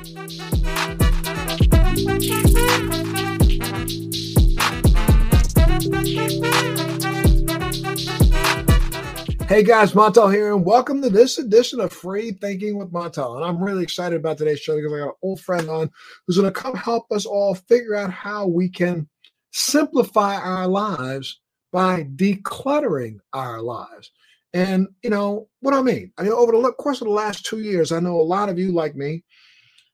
Hey guys, Montel here, and welcome to this edition of Free Thinking with Montel. And I'm really excited about today's show because I got an old friend on who's going to come help us all figure out how we can simplify our lives by decluttering our lives. And you know what I mean? I mean, over the course of the last two years, I know a lot of you, like me,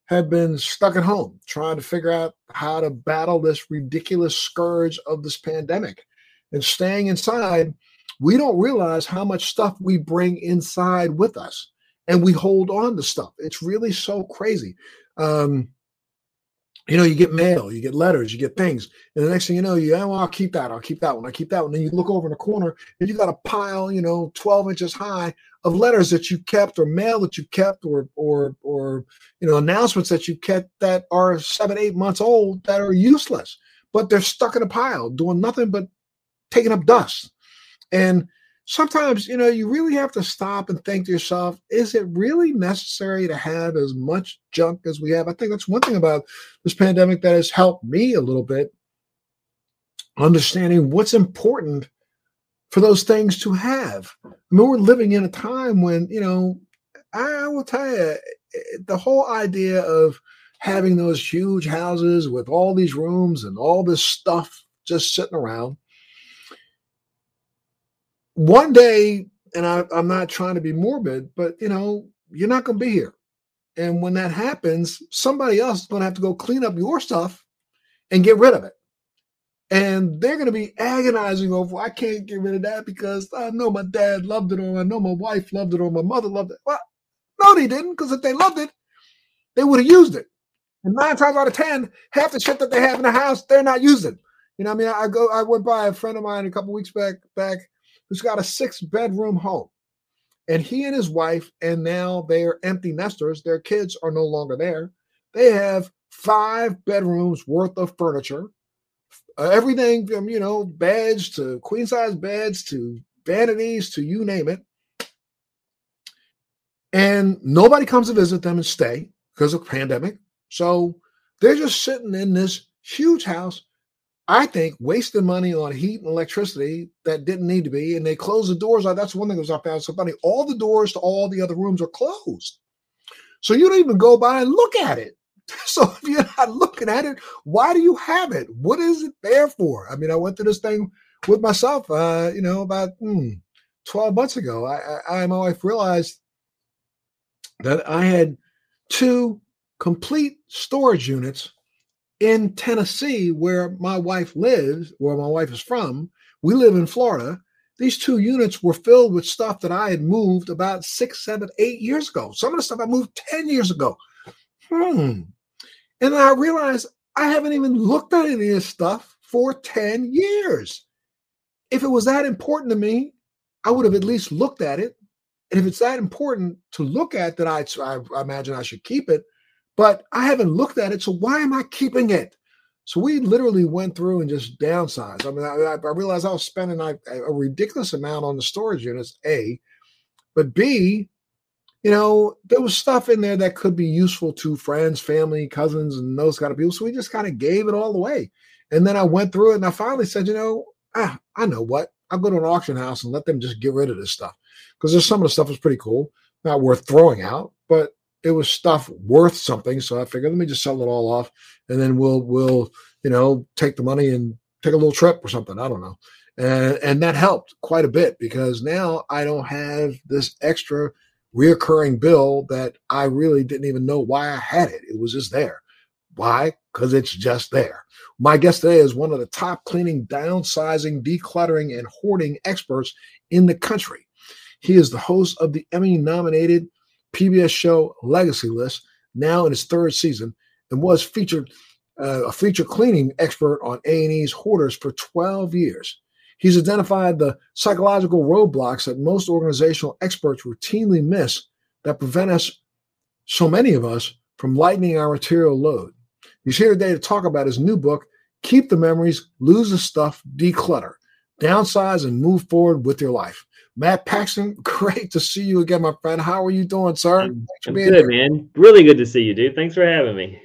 have been stuck at home trying to figure out how to battle this ridiculous scourge of this pandemic. And staying inside we don't realize how much stuff we bring inside with us and we hold on to stuff. It's really so crazy. Um, you know, you get mail, you get letters, you get things, and the next thing you know, you, oh, I'll keep that, I'll keep that one, I'll keep that one. Then you look over in the corner, and you got a pile, you know, twelve inches high of letters that you kept, or mail that you kept, or or or you know, announcements that you kept that are seven, eight months old that are useless, but they're stuck in a pile, doing nothing but taking up dust. And sometimes, you know, you really have to stop and think to yourself, is it really necessary to have as much junk as we have? I think that's one thing about this pandemic that has helped me a little bit understanding what's important for those things to have. I mean, we're living in a time when, you know, I will tell you, eh, the whole idea of having those huge houses with all these rooms and all this stuff just sitting around one day, and I, I'm not trying to be morbid, but you know, you're not going to be here. And when that happens, somebody else is going to have to go clean up your stuff and get rid of it. And they're going to be agonizing over, I can't get rid of that because I know my dad loved it, or I know my wife loved it, or my mother loved it. Well, no, they didn't, because if they loved it, they would have used it. And nine times out of 10, half the shit that they have in the house, they're not using. You know, I mean, I go, I went by a friend of mine a couple weeks back, back, who's got a six bedroom home. And he and his wife, and now they're empty nesters, their kids are no longer there. They have five bedrooms worth of furniture, Uh, everything from, you know, beds to queen size beds to vanities to you name it. And nobody comes to visit them and stay because of pandemic. So they're just sitting in this huge house I think, wasting money on heat and electricity that didn't need to be. And they close the doors. That's one thing that was I found so funny. All the doors to all the other rooms are closed. So you don't even go by and look at it. So if you're not looking at it, why do you have it? What is it there for? I mean, I went through this thing with myself, uh, you know, about hmm, 12 months ago. I, I, I, my wife realized that I had two complete storage units in Tennessee, where my wife lives, where my wife is from, we live in Florida. These two units were filled with stuff that I had moved about six, seven, eight years ago. Some of the stuff I moved 10 years ago. Hmm. And I realized I haven't even looked at any of this stuff for 10 years. If it was that important to me, I would have at least looked at it. And if it's that important to look at, that I, I imagine I should keep it but I haven't looked at it. So why am I keeping it? So we literally went through and just downsized. I mean, I, I realized I was spending a, a ridiculous amount on the storage units, A, but B, you know, there was stuff in there that could be useful to friends, family, cousins, and those kind of people. So we just kind of gave it all away. And then I went through it and I finally said, you know, ah, I know what. I'll go to an auction house and let them just get rid of this stuff. Because there's some of the stuff is pretty cool, not worth throwing out, but it was stuff worth something. So I figured let me just sell it all off, and then we'll we'll you know take the money and take a little trip or something. I don't know, and and that helped quite a bit because now I don't have this extra reoccurring bill that I really didn't even know why I had it. It was just there. Why? Because it's just there. My guest today is one of the top cleaning, downsizing, decluttering, and hoarding experts in the country. He is the host of the Emmy nominated PBS show Legacy List, now in its third season, and was featured uh, a feature cleaning expert on A&E's Hoarders for 12 years. He's identified the psychological roadblocks that most organizational experts routinely miss that prevent us, so many of us, from lightening our material load. He's here today to talk about his new book, Keep the Memories, Lose the Stuff, Declutter downsize and move forward with your life. Matt Paxton, great to see you again, my friend. How are you doing, sir? I'm, I'm good, here. man. Really good to see you, dude. Thanks for having me.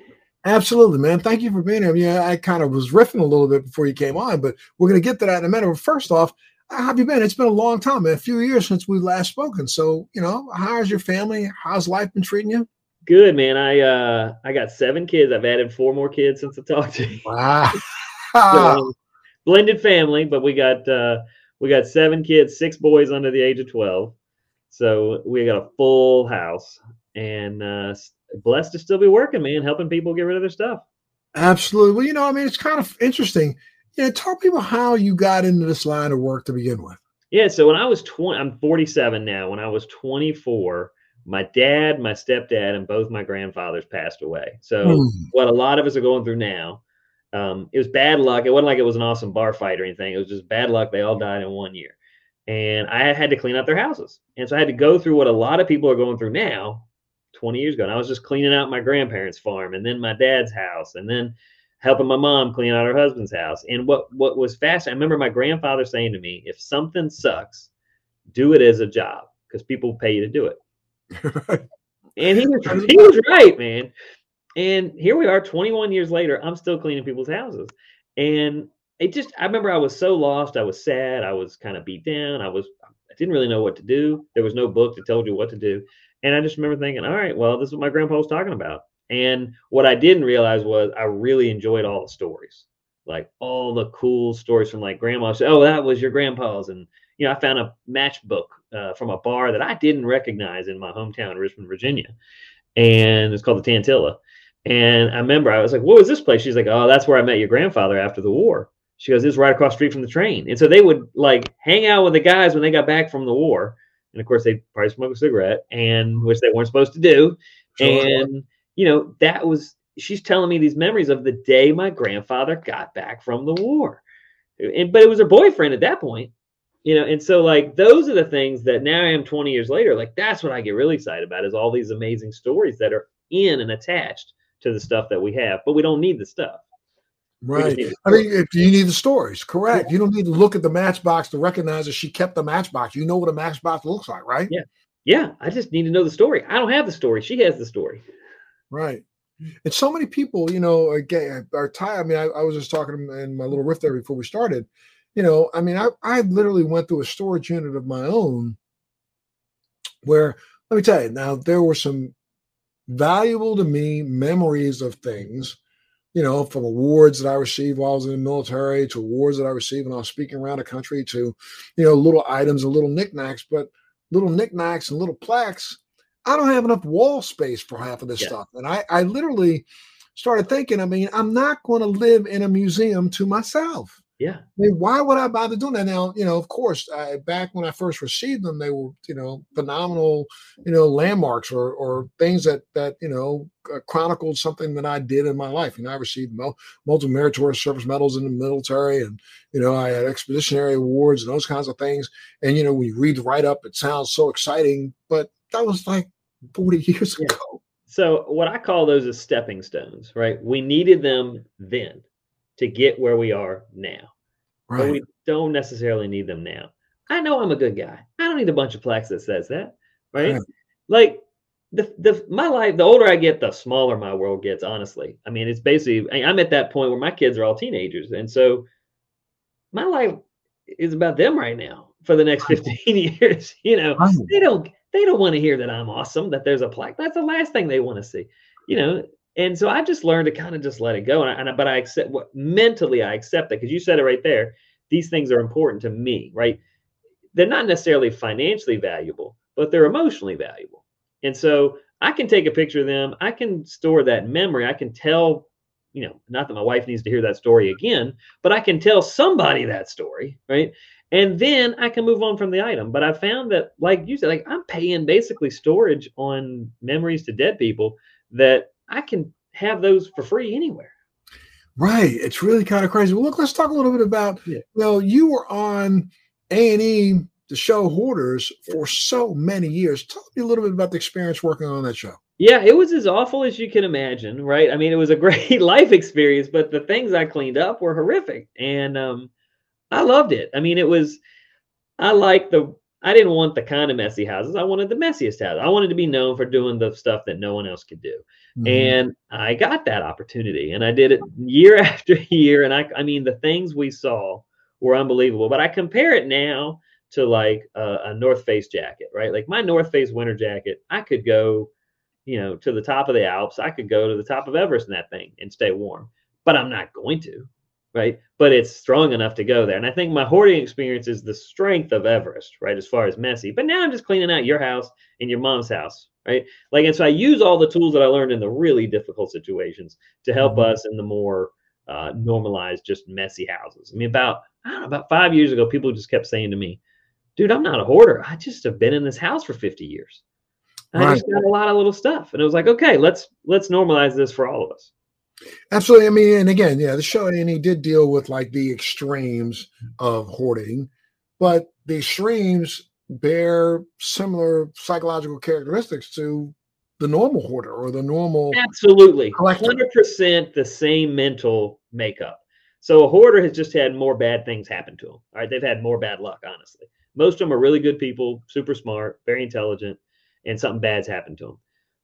Absolutely, man. Thank you for being here. Yeah, I kind of was riffing a little bit before you came on, but we're going to get to that in a minute. But first off, how have you been? It's been a long time, man. A few years since we last spoken. So, you know, how's your family? How's life been treating you? Good, man. I uh I got seven kids. I've added four more kids since I talked to you. Wow. so, blended family, but we got uh we got seven kids, six boys under the age of 12. So we got a full house and uh blessed to still be working, man, helping people get rid of their stuff. Absolutely. Well, you know, I mean, it's kind of interesting. Yeah, you know, tell people how you got into this line of work to begin with. Yeah, so when I was 20, I'm 47 now. When I was 24, my dad, my stepdad, and both my grandfathers passed away. So mm. what a lot of us are going through now, um, it was bad luck. It wasn't like it was an awesome bar fight or anything. It was just bad luck. They all died in one year, and I had to clean out their houses, and so I had to go through what a lot of people are going through now. 20 years ago, and I was just cleaning out my grandparents' farm, and then my dad's house, and then helping my mom clean out her husband's house. And what what was fascinating, I remember my grandfather saying to me, "If something sucks, do it as a job because people pay you to do it." and he was he was right, man. And here we are, 21 years later. I'm still cleaning people's houses, and it just I remember I was so lost. I was sad. I was kind of beat down. I was I didn't really know what to do. There was no book that told you what to do. And I just remember thinking, all right, well, this is what my grandpa was talking about. And what I didn't realize was I really enjoyed all the stories, like all the cool stories from like grandma. Oh, that was your grandpa's, and you know, I found a matchbook uh, from a bar that I didn't recognize in my hometown, Richmond, Virginia, and it's called the Tantilla. And I remember I was like, "What was this place?" She's like, "Oh, that's where I met your grandfather after the war." She goes, "It's right across street from the train." And so they would like hang out with the guys when they got back from the war, and of course they probably smoke a cigarette, and which they weren't supposed to do. Sure. And you know that was she's telling me these memories of the day my grandfather got back from the war, and but it was her boyfriend at that point, you know. And so like those are the things that now I am 20 years later, like that's what I get really excited about is all these amazing stories that are in and attached to the stuff that we have, but we don't need the stuff. Right. I mean, if you need the stories, correct. Yeah. You don't need to look at the matchbox to recognize that she kept the matchbox. You know what a matchbox looks like, right? Yeah. Yeah. I just need to know the story. I don't have the story. She has the story. Right. And so many people, you know, again, are tired. I mean, I, I was just talking in my little riff there before we started. You know, I mean, I, I literally went through a storage unit of my own where, let me tell you, now there were some valuable to me memories of things you know, from awards that I received while I was in the military to awards that I received when I was speaking around the country to, you know, little items and little knickknacks, but little knickknacks and little plaques. I don't have enough wall space for half of this yeah. stuff. And I, I literally started thinking, I mean, I'm not going to live in a museum to myself. Yeah. I mean, why would I bother doing that? Now, you know, of course, I, back when I first received them, they were, you know, phenomenal, you know, landmarks or or things that that you know uh, chronicled something that I did in my life. You know, I received multiple meritorious service medals in the military, and you know, I had expeditionary awards and those kinds of things. And you know, when you read the write up, it sounds so exciting, but that was like 40 years yeah. ago. So what I call those is stepping stones, right? We needed them then to get where we are now. Right. But we don't necessarily need them now. I know I'm a good guy. I don't need a bunch of plaques that says that, right? right. Like the the my life, the older I get, the smaller my world gets. Honestly, I mean, it's basically I'm at that point where my kids are all teenagers, and so my life is about them right now for the next 15 years. You know, they don't they don't want to hear that I'm awesome, that there's a plaque. That's the last thing they want to see. You know, and so I just learned to kind of just let it go. And, I, and I, but I accept what mentally I accept that because you said it right there. These things are important to me, right? They're not necessarily financially valuable, but they're emotionally valuable. And so I can take a picture of them. I can store that memory. I can tell, you know, not that my wife needs to hear that story again, but I can tell somebody that story, right? And then I can move on from the item. But I found that, like you said, like I'm paying basically storage on memories to dead people that I can have those for free anywhere. Right. It's really kind of crazy. Well, look, let's talk a little bit about, yeah. you know, you were on A&E, the show Hoarders, for so many years. Tell me a little bit about the experience working on that show. Yeah, it was as awful as you can imagine, right? I mean, it was a great life experience, but the things I cleaned up were horrific. And um, I loved it. I mean, it was, I like the, I didn't want the kind of messy houses. I wanted the messiest house. I wanted to be known for doing the stuff that no one else could do. Mm-hmm. And I got that opportunity and I did it year after year. And I, I mean, the things we saw were unbelievable, but I compare it now to like a, a North Face jacket, right? Like my North Face winter jacket, I could go, you know, to the top of the Alps. I could go to the top of Everest in that thing and stay warm, but I'm not going to, right? But it's strong enough to go there. And I think my hoarding experience is the strength of Everest, right? As far as messy. But now I'm just cleaning out your house and your mom's house, right? Like, and so I use all the tools that I learned in the really difficult situations to help mm-hmm. us in the more uh, normalized, just messy houses. I mean, about I don't know, about five years ago, people just kept saying to me, dude, I'm not a hoarder. I just have been in this house for 50 years. I just got a lot of little stuff. And it was like, okay, let's let's normalize this for all of us. Absolutely. I mean, and again, yeah, the show and he did deal with like the extremes of hoarding, but the extremes bear similar psychological characteristics to the normal hoarder or the normal absolutely 100% the same mental makeup so a hoarder has just had more bad things happen to them all right they've had more bad luck honestly most of them are really good people, super smart, very intelligent, and something bad's happened to them.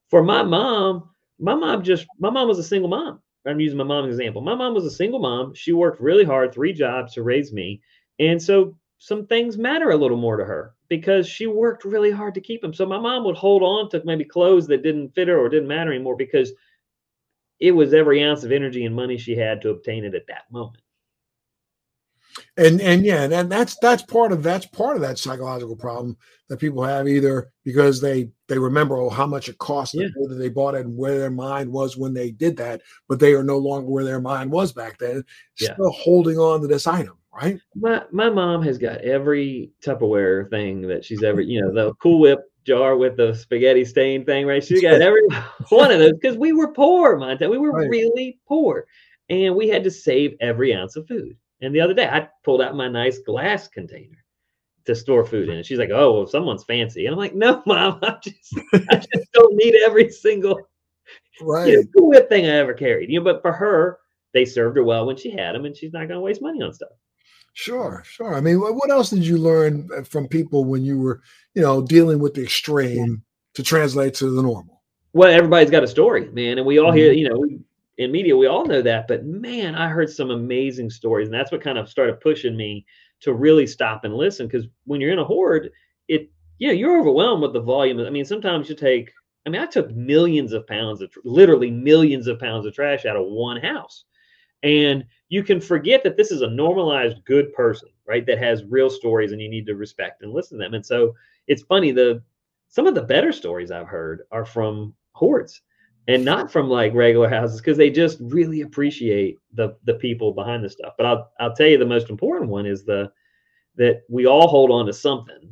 For my mom, my mom just my mom was a single mom. I'm using my mom's example. My mom was a single mom. She worked really hard, three jobs to raise me. And so some things matter a little more to her because she worked really hard to keep them. So my mom would hold on to maybe clothes that didn't fit her or didn't matter anymore because it was every ounce of energy and money she had to obtain it at that moment and and yeah and that's that's part of that's part of that psychological problem that people have either because they they remember oh how much it cost yeah. whether they bought it and where their mind was when they did that but they are no longer where their mind was back then yeah. still holding on to this item right my my mom has got every tupperware thing that she's ever you know the cool whip jar with the spaghetti stain thing right she got every one of those because we were poor Montel. we were right. really poor and we had to save every ounce of food and the other day, I pulled out my nice glass container to store food in. And she's like, "Oh, well, someone's fancy." And I'm like, "No, mom, I just, I just don't need every single right you know, thing I ever carried." You know, but for her, they served her well when she had them, and she's not going to waste money on stuff. Sure, sure. I mean, what else did you learn uh, from people when you were, you know, dealing with the extreme to translate to the normal? Well, everybody's got a story, man, and we all mm-hmm. hear, you know, we in media, we all know that. But man, I heard some amazing stories, and that's what kind of started pushing me to really stop and listen. Because when you're in a hoard, it yeah, you're overwhelmed with the volume. I mean, sometimes you take. I mean, I took millions of pounds of literally millions of pounds of trash out of one house. And you can forget that this is a normalized good person, right? That has real stories and you need to respect and listen to them. And so it's funny, the some of the better stories I've heard are from hoards and not from like regular houses because they just really appreciate the the people behind the stuff. But I'll I'll tell you the most important one is the that we all hold on to something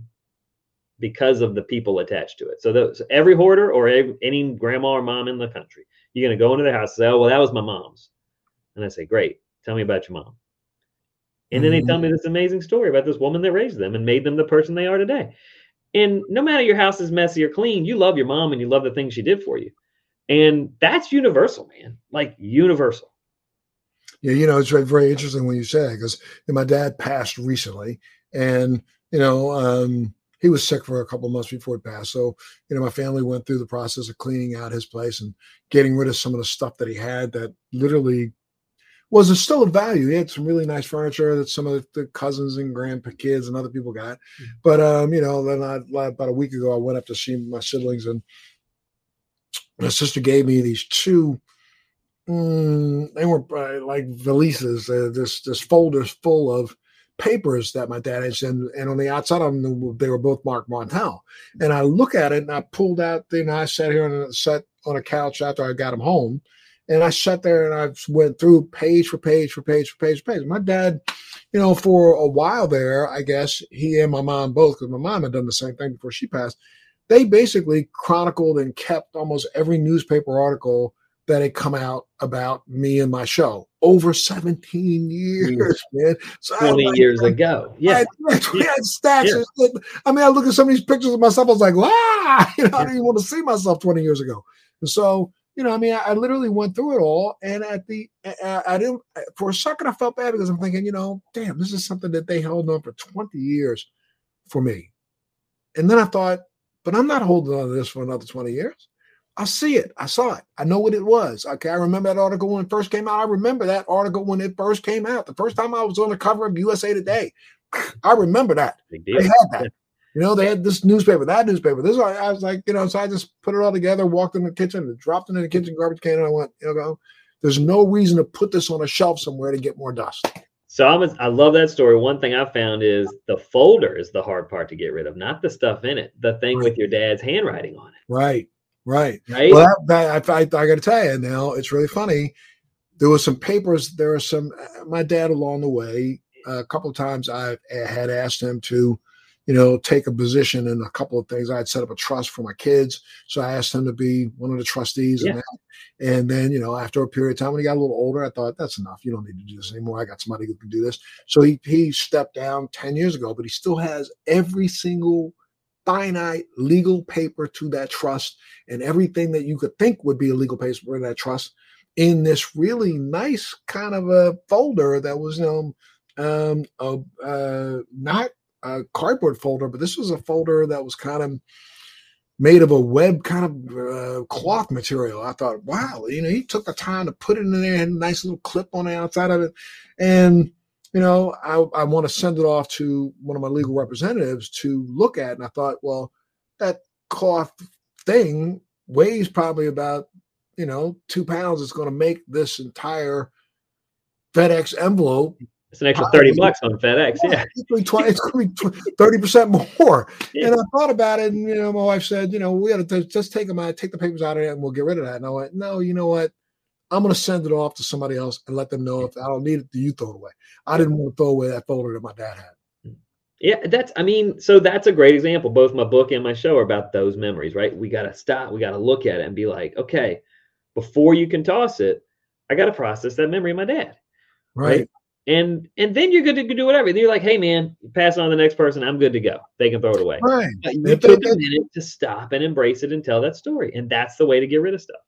because of the people attached to it. So, those, every hoarder or any grandma or mom in the country, you're going to go into their house and say, "Oh, well, that was my mom's," and I say, "Great, tell me about your mom." And then they tell me mm-hmm. this amazing story about this woman that raised them and made them the person they are today. And no matter your house is messy or clean, you love your mom and you love the things she did for you. And that's universal, man. Like universal. Yeah, you know, it's very, very interesting when you say that because my dad passed recently, and you know, um, he was sick for a couple months before he passed. So, you know, my family went through the process of cleaning out his place and getting rid of some of the stuff that he had that literally was still of value. He had some really nice furniture that some of the cousins and grandkids and other people got. Mm-hmm. But um, you know, then I, about a week ago, I went up to see my siblings and my sister gave me these two mm, they were uh, like valises uh, this this folders full of papers that my dad had sent and on the outside of them they were both marked montel. And i look at it and i pulled out know i sat here and sat on a couch after i got him home and i sat there and i went through page for page for page for page for page. My dad you know for a while there i guess he and my mom both because my mom had done the same thing before she passed they basically chronicled and kept almost every newspaper article that had come out about me and my show over 17 years, man. So 20 like, years ago. Yeah. I, we had stacks. Yeah. I mean, I look at some of these pictures of myself, I was like, wow, you know, I didn't even want to see myself 20 years ago. And so you know, I mean, I, I, literally went through it all, and at the, I, I, didn't. For a second, I felt bad because I'm thinking, you know, damn, this is something that they held on for 20 years for me, and then I thought, but I'm not holding on to this for another 20 years. I see it. I saw it. I know what it was. Okay, I remember that article when it first came out. I remember that article when it first came out. The first time I was on the cover of USA Today, I remember that. They had that. You know, they had this newspaper, that newspaper. This I was like, you know, so I just put it all together, walked in the kitchen, and dropped it in the kitchen garbage can, and I went, you know, there's no reason to put this on a shelf somewhere to get more dust. So I'm I love that story. One thing I found is the folder is the hard part to get rid of, not the stuff in it. The thing with your dad's handwriting on it. Right. Right. Right. Well, that, that, I, I, I got to tell you now, it's really funny. There was some papers. There are some. Uh, my dad along the way, a couple of times I had asked him to you know, take a position in a couple of things. I had set up a trust for my kids, so I asked him to be one of the trustees. Yeah. And, and then, you know, after a period of time, when he got a little older, I thought that's enough. You don't need to do this anymore. I got somebody who can do this. So he he stepped down ten years ago, but he still has every single finite legal paper to that trust and everything that you could think would be a legal paper in that trust in this really nice kind of a folder that was um um uh, uh not a cardboard folder, but this was a folder that was kind of made of a web kind of uh, cloth material. I thought, wow, you know, he took the time to put it in there, had a nice little clip on the outside of it. And, you know, I, I want to send it off to one of my legal representatives to look at. And I thought, well, that cloth thing weighs probably about, you know, two pounds. It's going to make this entire FedEx envelope it's an extra 30 bucks on FedEx. Yeah. It's going to be 30% more. Yeah. And I thought about it. And, you know, my wife said, you know, we got to just take them out, take the papers out of it and we'll get rid of that. And I went, no, you know what? I'm going to send it off to somebody else and let them know if I don't need it, do you throw it away? I didn't want to throw away that folder that my dad had. Yeah, that's, I mean, so that's a great example. Both my book and my show are about those memories, right? We got to stop, we got to look at it and be like, okay, before you can toss it, I got to process that memory of my dad. Right. right? And and then you're good to do whatever. Then you're like, hey man, pass it on to the next person. I'm good to go. They can throw it away. Right. But you took a minute to stop and embrace it and tell that story, and that's the way to get rid of stuff.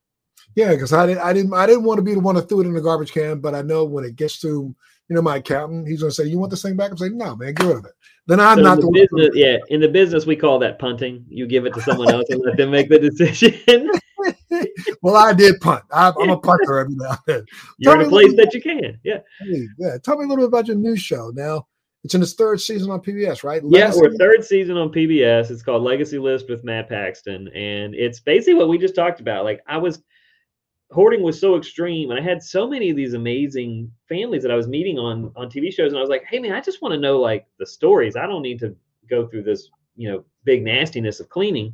Yeah, because I didn't, I didn't, I didn't want to be the one to throw it in the garbage can. But I know when it gets to, you know, my accountant, he's going to say, "You want this thing back?" I'm saying, "No, man, get rid of it." Then I'm so not the, the business. Yeah, in the business, we call that punting. You give it to someone else and let them make the decision. well, I did punt. I, am a punter every now and then. You're Tell in a place that you can. Yeah. Yeah. Tell me a little bit about your new show. Now, it's in its third season on PBS, right? Legacy? Yeah, we're third season on PBS. It's called Legacy List with Matt Paxton, and it's basically what we just talked about. Like I was hoarding was so extreme, and I had so many of these amazing families that I was meeting on on TV shows, and I was like, hey man, I just want to know like the stories. I don't need to go through this, you know, big nastiness of cleaning.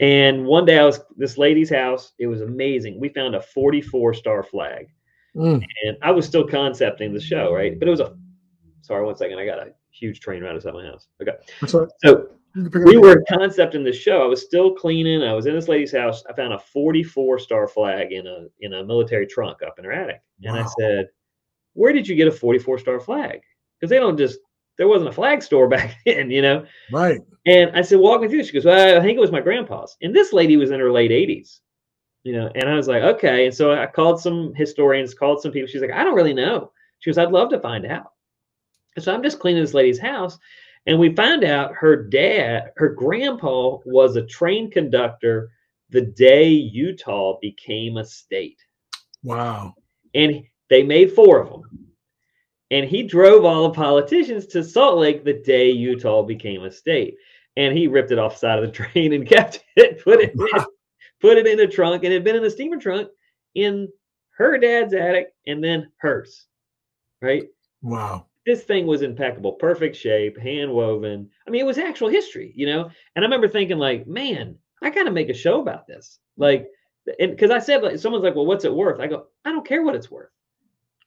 And one day I was this lady's house. It was amazing. We found a 44 star flag. Mm. And I was still concepting the show, right? But it was a sorry, one second. I got a huge train right outside my house. Okay. So we were concepting the show. I was still cleaning. I was in this lady's house. I found a 44 star flag in a in a military trunk up in her attic. And wow. I said, Where did you get a 44 star flag? Because they don't just there wasn't a flag store back then, you know? Right. And I said, walk me through. She goes, well, I think it was my grandpa's. And this lady was in her late 80s, you know? And I was like, okay. And so I called some historians, called some people. She's like, I don't really know. She goes, I'd love to find out. And so I'm just cleaning this lady's house. And we found out her dad, her grandpa was a train conductor the day Utah became a state. Wow. And they made four of them and he drove all the politicians to Salt Lake the day Utah became a state. And he ripped it off the side of the train and kept it, put it in, put it in a trunk, and it had been in a steamer trunk in her dad's attic and then hers. Right? Wow. This thing was impeccable, perfect shape, hand woven. I mean, it was actual history, you know? And I remember thinking, like, man, I gotta make a show about this. Like, and because I said, like, someone's like, well, what's it worth? I go, I don't care what it's worth.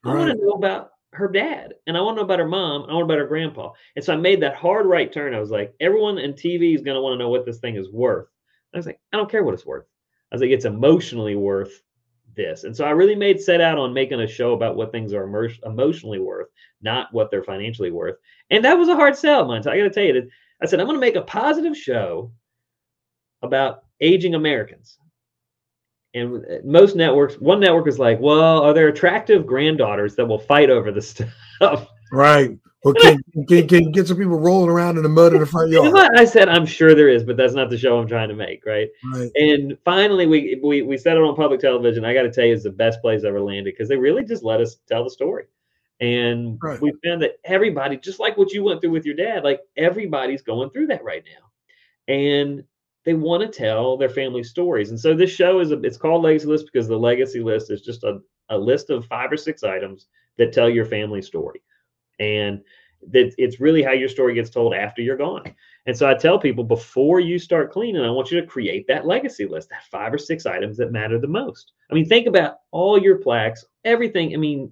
I want to know about her dad and I want to know about her mom. I want to know about her grandpa. And so I made that hard right turn. I was like, everyone in TV is going to want to know what this thing is worth. I was like, I don't care what it's worth. I was like, it's emotionally worth this. And so I really made set out on making a show about what things are emo- emotionally worth, not what they're financially worth. And that was a hard sell, man. So I got to tell you, that I said, I'm going to make a positive show about aging Americans. And uh, most networks, one network is like, well, are there attractive granddaughters that will fight over the stuff? Right. Well, can, can, can get some people rolling around in the mud in the front yard. I said, I'm sure there is, but that's not the show I'm trying to make, right? right. And finally, we we we said it on public television. I got to tell you, it's the best place ever landed because they really just let us tell the story. And right. we found that everybody, just like what you went through with your dad, like everybody's going through that right now. And they want to tell their family stories. And so this show is a, it's called Legacy List because the legacy list is just a, a list of five or six items that tell your family story and that it's really how your story gets told after you're gone. And so I tell people before you start cleaning, I want you to create that legacy list, that five or six items that matter the most. I mean, think about all your plaques, everything. I mean,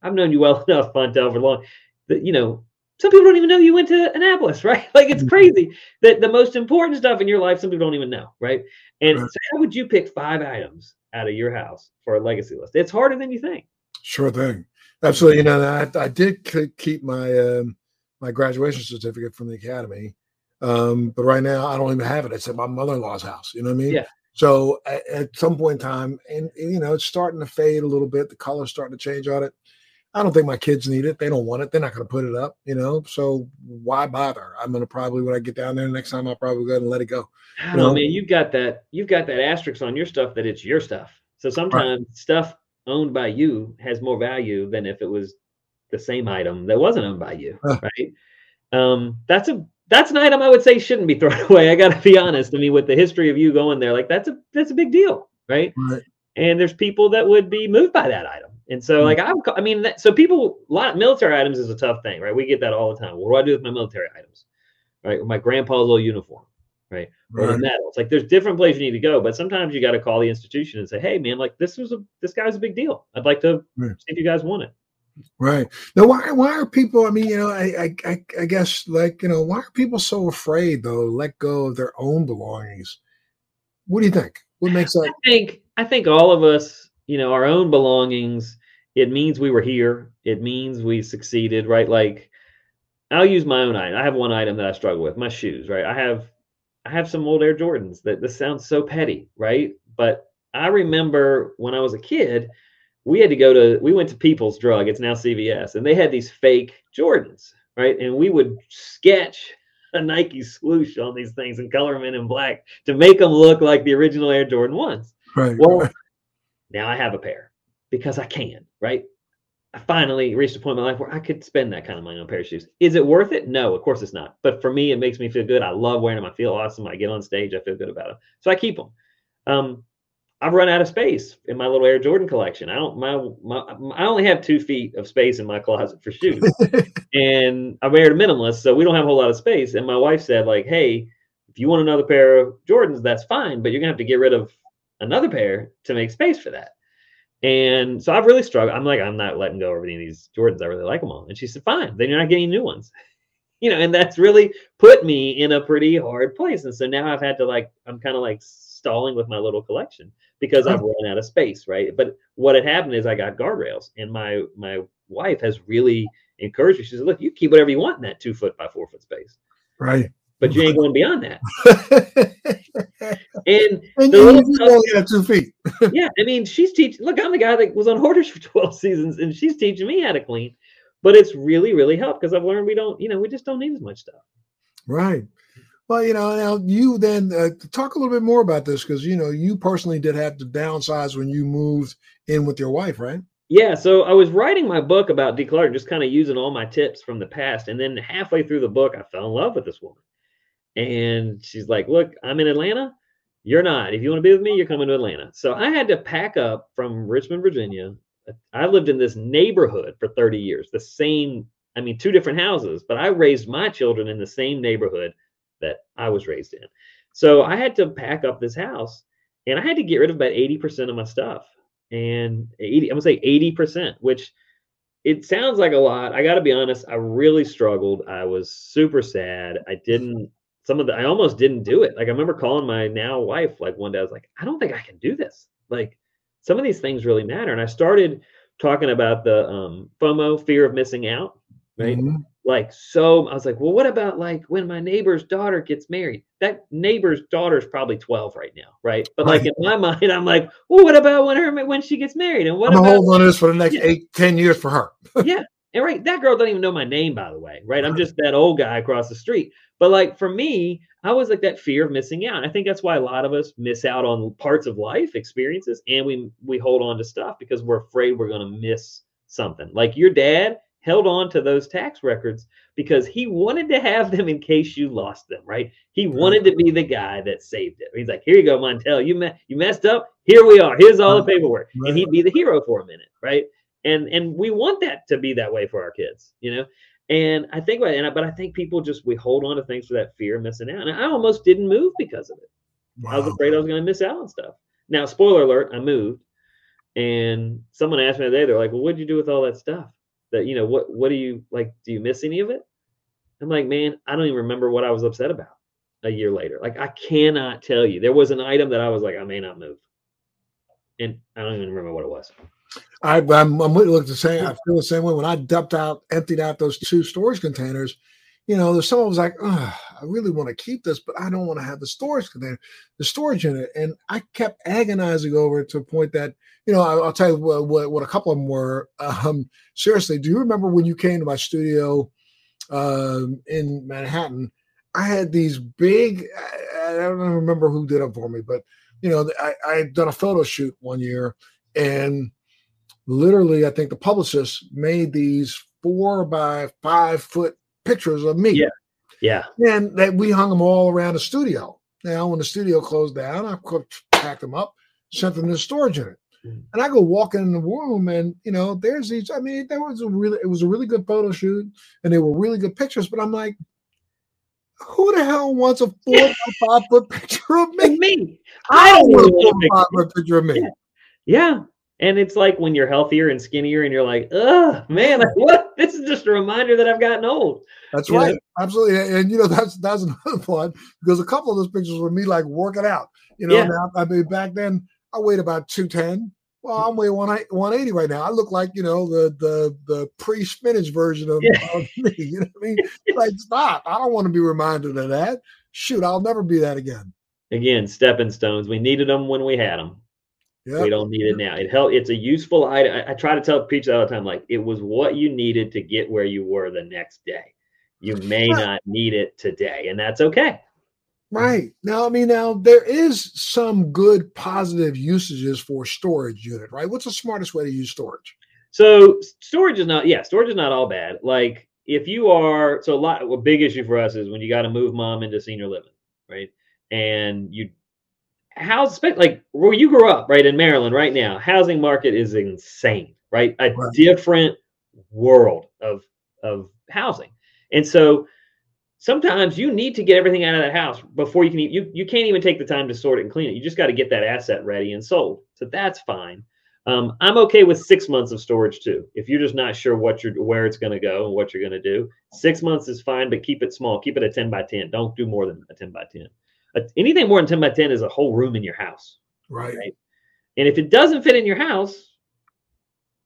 I've known you well enough, Montel, for long that you know some people don't even know you went to Annapolis, right? Like it's mm-hmm. crazy that the most important stuff in your life some people don't even know, right? And right. so how would you pick five items out of your house for a legacy list? It's harder than you think. Sure thing. Absolutely. You know, I, I did keep my um, my graduation certificate from the academy, um, but right now I don't even have it. It's at my mother-in-law's house. You know what I mean? Yeah. So at, at some point in time, and, and, you know, it's starting to fade a little bit. The color's starting to change on it. I don't think my kids need it. They don't want it. They're not going to put it up, you know. So why bother? I'm going to probably when I get down there next time, I'll probably go ahead and let it go. I don't know, know, man. You've got that. You've got that asterisk on your stuff that it's your stuff. So sometimes right. stuff owned by you has more value than if it was the same item that wasn't owned by you, right? Um, that's a that's an item I would say shouldn't be thrown away. I got to be honest. I mean, with the history of you going there, like that's a that's a big deal, right? right. And there's people that would be moved by that item. And so, like, mm. I, I mean, that, so people, a lot of military items is a tough thing, right? We get that all the time. What do I do with my military items, right? My grandpa's little uniform, right? Or the medals. Like, there's different places you need to go, but sometimes you got to call the institution and say, "Hey, man, like, this was a this guy's a big deal. I'd like to right. see if you guys want it." Right now, why why are people? I mean, you know, I, I I guess like you know, why are people so afraid though to let go of their own belongings? What do you think? What makes that? I think I think all of us, you know, our own belongings. It means we were here. It means we succeeded, right? Like, I'll use my own item. I have one item that I struggle with: my shoes. Right? I have I have some old Air Jordans. That this sounds so petty, right? But I remember when I was a kid we had to go to we went to People's Drug, it's now CVS, and they had these fake Jordans, right? And we would sketch a Nike swoosh on these things and color them in in black to make them look like the original Air Jordan ones. Right. Well, now I have a pair because I can, right? I finally reached a point in my life where I could spend that kind of money on a pair of shoes. Is it worth it? No, of course it's not. But for me, it makes me feel good. I love wearing them. I feel awesome. I get on stage, I feel good about them. So I keep them. Um, I've run out of space in my little Air Jordan collection. I don't my, my I only have two feet of space in my closet for shoes, and I'm married a minimalist, so we don't have a whole lot of space. And my wife said like, "Hey, if you want another pair of Jordans, that's fine, but you're gonna have to get rid of another pair to make space for that." And so I've really struggled. I'm like, I'm not letting go of any of these Jordans. I really like them all. And she said, "Fine, then you're not getting new ones." you know, and that's really put me in a pretty hard place. And so now I've had to like, I'm kind of like stalling with my little collection because I've run out of space, right? But what had happened is I got guardrails, and my my wife has really encouraged me. She said, "Look, you keep whatever you want in that two foot by four foot space, right? But you ain't going beyond that." and, and the you only have two feet. yeah, I mean, she's teaching. Look, I'm the guy that was on Hoarders for 12 seasons, and she's teaching me how to clean. But it's really, really helped because I've learned we don't, you know, we just don't need as much stuff. Right. Well, you know, now you then uh, talk a little bit more about this because you know you personally did have to downsize when you moved in with your wife, right? Yeah. So I was writing my book about decluttering, just kind of using all my tips from the past, and then halfway through the book, I fell in love with this woman, and she's like, "Look, I'm in Atlanta. You're not. If you want to be with me, you're coming to Atlanta." So I had to pack up from Richmond, Virginia. I lived in this neighborhood for 30 years, the same. I mean, two different houses, but I raised my children in the same neighborhood that I was raised in. So I had to pack up this house and I had to get rid of about 80% of my stuff. And 80, I'm gonna say 80%, which it sounds like a lot. I gotta be honest, I really struggled. I was super sad. I didn't some of the I almost didn't do it. Like I remember calling my now wife like one day, I was like, I don't think I can do this. Like some of these things really matter. And I started talking about the um, FOMO, fear of missing out, right? Mm-hmm. like so i was like well what about like when my neighbor's daughter gets married that neighbor's daughter's probably 12 right now right but like in my mind i'm like well what about when her when she gets married and what I'm about holding on to this for the next Yeah. eight, ten years for her. yeah and right that girl doesn't even know my name by the way right? I'm just that old guy across the street. But like for me i was like that fear of missing out. I think that's why a lot of us miss out on parts of life experiences and we we hold on to stuff because we're afraid we're going to miss something. Like your dad held on to those tax records because he wanted to have them in case you lost them right? He wanted to be the guy that saved it. He's like here you go montel. You me- you messed up. Here we are. Here's all the paperwork. And he'd be the hero for a minute right and and we want that to be that way for our kids you know? And i think and I, but i think people just we hold on to things for that fear of missing out and i almost didn't move because of it. I was afraid i was going to miss out on stuff. Now spoiler alert i moved and someone asked me today they're like well what'd you do with all that stuff? That you know what what do you like do you miss any of it? I'm like man i don't even remember what i was upset about a year later. Like i cannot tell you. There was an item that i was like i may not move. And i don't even remember what it was I, I'm, I'm. Look the same. I feel the same way. When I dumped out, emptied out those two storage containers, you know, there's someone was like, "Ugh, I really want to keep this, but I don't want to have the storage container, the storage in it. And I kept agonizing over it to a point that, you know, I, I'll tell you what, what, what a couple of them were. Um, seriously, do you remember when you came to my studio um, in Manhattan? I had these big, I, I don't remember who did it for me, but, you know, I, I had done a photo shoot one year and literally, I think the publicist made these four by five foot pictures of me. Yeah. yeah And that we hung them all around the studio. Now, when the studio closed down, I packed them up, sent them to storage unit. Mhm. And I go walking in the room, and you know, there's these. I mean, there was a really, it was a really good photo shoot, and they were really good pictures. But I'm like, who the hell wants a four by five foot picture of me? me I don't want a four by five foot picture of me. Yeah. Yeah. And it's like when you're healthier and skinnier and you're like, ugh, man, like, what? This is just a reminder that I've gotten old. That's You know? right. Absolutely. And, and, you know, that's that's another one because a couple of those pictures were me like working out. You know, Yeah. now I mean back then I weighed about 210. Well, I'm weighing 180 180 right now. I look like, you know, the the the pre-spinach version of, Yeah. of me. You know what I mean? like stop. I don't want to be reminded of that. Shoot, I'll never be that again. Again, stepping stones. We needed them when we had them. Yeah. We don't need it now. It help. It's a useful item. I, I try to tell people all the time, like it was what you needed to get where you were the next day. You may not need it today, and that's okay. Right. Now, I mean, now there is some good positive usages for storage unit, right? What's the smartest way to use storage? So storage is not, yeah, storage is not all bad. Like if you are, so a lot, a big issue for us is when you got to move mom into senior living, right? And you, house, like where you grew up, right in Maryland, right now, housing market is insane, right? A Right. different world of of housing, and so sometimes you need to get everything out of that house before you can. You you can't even take the time to sort it and clean it. You just got to get that asset ready and sold. So that's fine. Um, I'm okay with six months of storage too. If you're just not sure what you're where it's going to go and what you're going to do, six months is fine, but keep it small. Keep it a 10 by 10. Don't do more than a 10 by 10. Anything more than 10 by 10 is a whole room in your house. Right. Right. And if it doesn't fit in your house,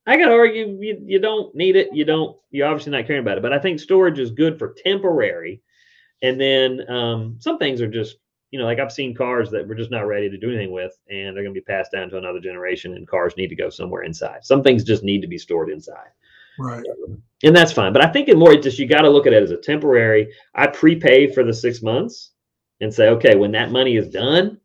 I got to argue you, you don't need it. You don't, you're obviously not caring about it. But I think storage is good for temporary. And then um, some things are just, you know, like I've seen cars that we're just not ready to do anything with, and they're going to be passed down to another generation, and cars need to go somewhere inside. Some things just need to be stored inside. Right. And that's fine. But I think in more, just you got to look at it as a temporary. I prepay for the six months and say, okay, when that money is done,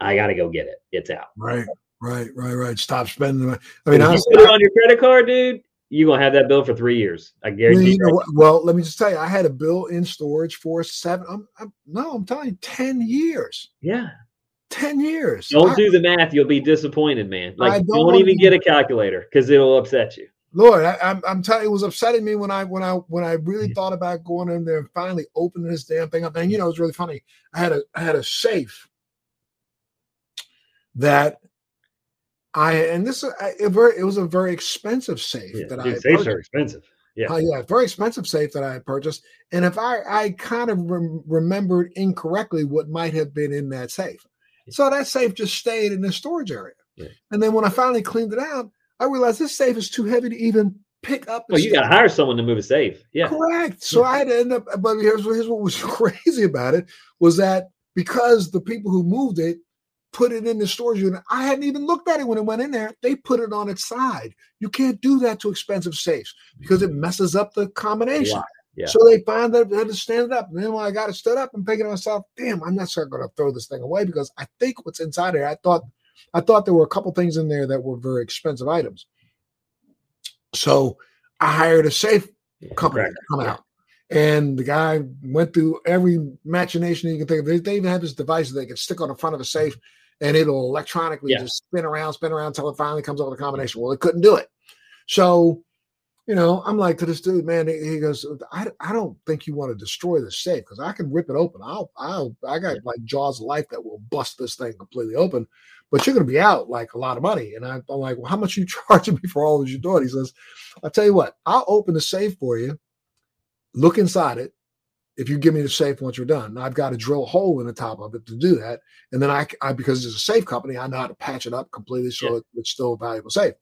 I got to go get it. It's out. Right. Right. Right. Right. Stop spending. the- money. I mean, you honestly, put it on your credit card, dude, you're going to have that bill for three years. I guarantee you know Well, let me just tell you, I had a bill in storage for seven. I'm, I'm no, I'm telling you, ten years. Yeah. Ten years. Don't I- do the math. You'll be disappointed, man. Like, don't don't, even get a calculator because it'll upset you. Lord, I, I'm, I'm telling you, it was upsetting me when I when I when I really thought about going in there and finally opening this damn thing up. And you know, it was really funny. I had a I had a safe that I and this is a, a very it was a very expensive safe Yeah. that I Dude, had safes purchased. are expensive. Yeah. Uh, yeah, very expensive safe that I had purchased. And if I I kind of rem- remembered incorrectly what might have been in that safe, so that safe just stayed in the storage area. Yeah. And then when I finally cleaned it out, I realized this safe is too heavy to even pick up. Well, you got to hire someone to move a safe. Yeah, correct. So I had to end up. But here's, here's what was crazy about it was that because the people who moved it put it in the storage unit. I hadn't even looked at it when it went in there. They put it on its side. You can't do that to expensive safes because it messes up the combination. Yeah. Yeah. So they find that they had to stand it up. And then when I got it stood up, I'm thinking to myself, damn, I'm not sure I'm gonna throw this thing away because I think what's inside here, I thought I thought there were a couple things in there that were very expensive items. So I hired a safe company to come out. And the guy went through every machination you can think of. They, they even have this device that they can stick on the front of a safe and it'll electronically yeah. just spin around, spin around until it finally comes up with a combination. Well, it couldn't do it. So, you know, I'm like to this dude, man. He goes, I, I don't think you want to destroy the safe because I can rip it open. I'll, I'll, I got like jaws of life that will bust this thing completely open, but you're going to be out like a lot of money. And I, am like, well, how much you charging me for all this you're doing? He says, I'll tell you what, I'll open the safe for you, look inside it, if you give me the safe once you're done. I've got to drill a hole in the top of it to do that. And then I, I because it's a safe company, I know how to patch it up completely so yeah. it's still a valuable safe.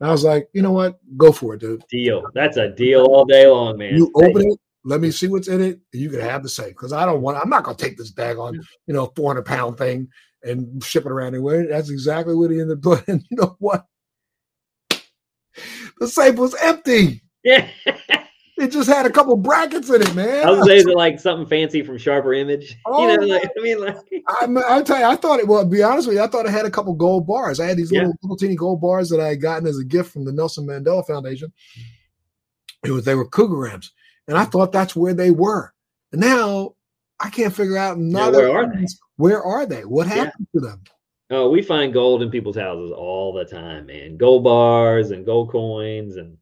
And I was like, you know what? Go for it, dude. Deal. That's a deal all day long, man. You open it, let me see what's in it, you can have the safe. Because I don't want I'm not gonna take this bag on, you know, 400 pound thing and ship it around anywhere. That's exactly what he ended up doing. And you know what? The safe was empty. Yeah. It just had a couple brackets in it, man. I was saying like something fancy from Sharper Image. Oh, you know, oh, like I mean, like I, I tell you, I thought it. Well, be honest with you, I thought it had a couple gold bars. I had these yeah. little, little teeny gold bars that I had gotten as a gift from the Nelson Mandela Foundation. It was they were Krugerrands, and I thought that's where they were. And now I can't figure out. Yeah, where are they? Where are they? What happened yeah. to them? Oh, we find gold in people's houses all the time, man. Gold bars and gold coins and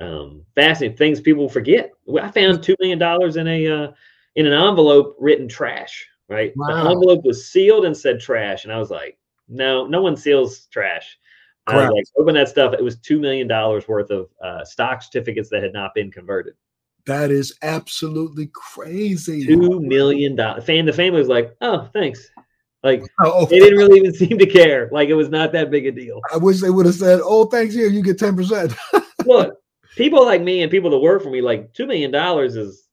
um, fascinating things people forget. I found two million dollars in a uh, in an envelope written trash. Right, wow. the envelope was sealed and said trash, and I was like, no, no one seals trash. I was like, open that stuff. It was two million dollars worth of uh, stock certificates that had not been converted. That is absolutely crazy. Two million dollars. Fan the family was like, oh, thanks. Like oh, they didn't really even seem to care. Like it was not that big a deal. I wish they would have said, "Oh, thanks here, you get ten percent." Look, people like me and people that work for me, like two million dollars is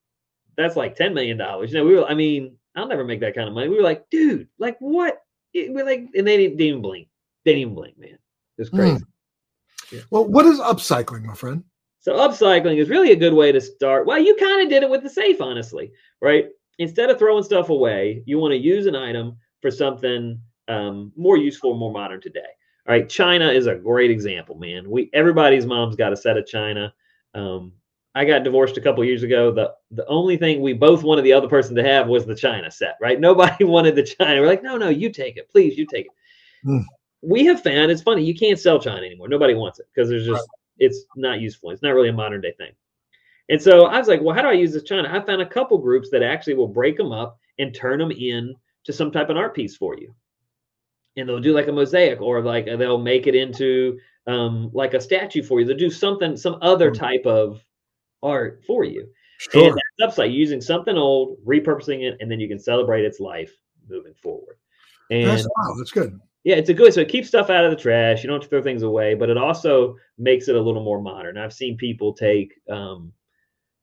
that's like ten million dollars. You know, we were. I mean, I'll never make that kind of money. We were like, dude, like what? We're like, and they didn't, even blink. They didn't even blink, man. It's hmm. crazy. Mm. Yeah. Well, what is upcycling, my friend? So upcycling is really a good way to start. Well, you kind of did it with the safe, honestly, right? Instead of throwing stuff away, you want to use an item for something um, more useful, more modern today. All right, China is a great example, man. We everybody's mom's got a set of China. Um, I got divorced a couple years ago. The the only thing we both wanted the other person to have was the China set, right? Nobody wanted the China. We're like, no, no, you take it, please, you take it. Mm. We have found it's funny. You can't sell China anymore. Nobody wants it because there's just it's not useful. It's not really a modern day thing. And so I was like, well, how do I use this China? I found a couple groups that actually will break them up and turn them in to some type of art piece for you and they'll do like a mosaic or like they'll make it into um, like a statue for you. They'll do something, some other mm-hmm. type of art for you. Sure. And that's upside using something old, repurposing it, and then you can celebrate its life moving forward. And that's, wow, that's good. Yeah, it's a good. So it keeps stuff out of the trash. You don't throw things away, but it also makes it a little more modern. I've seen people take. Um,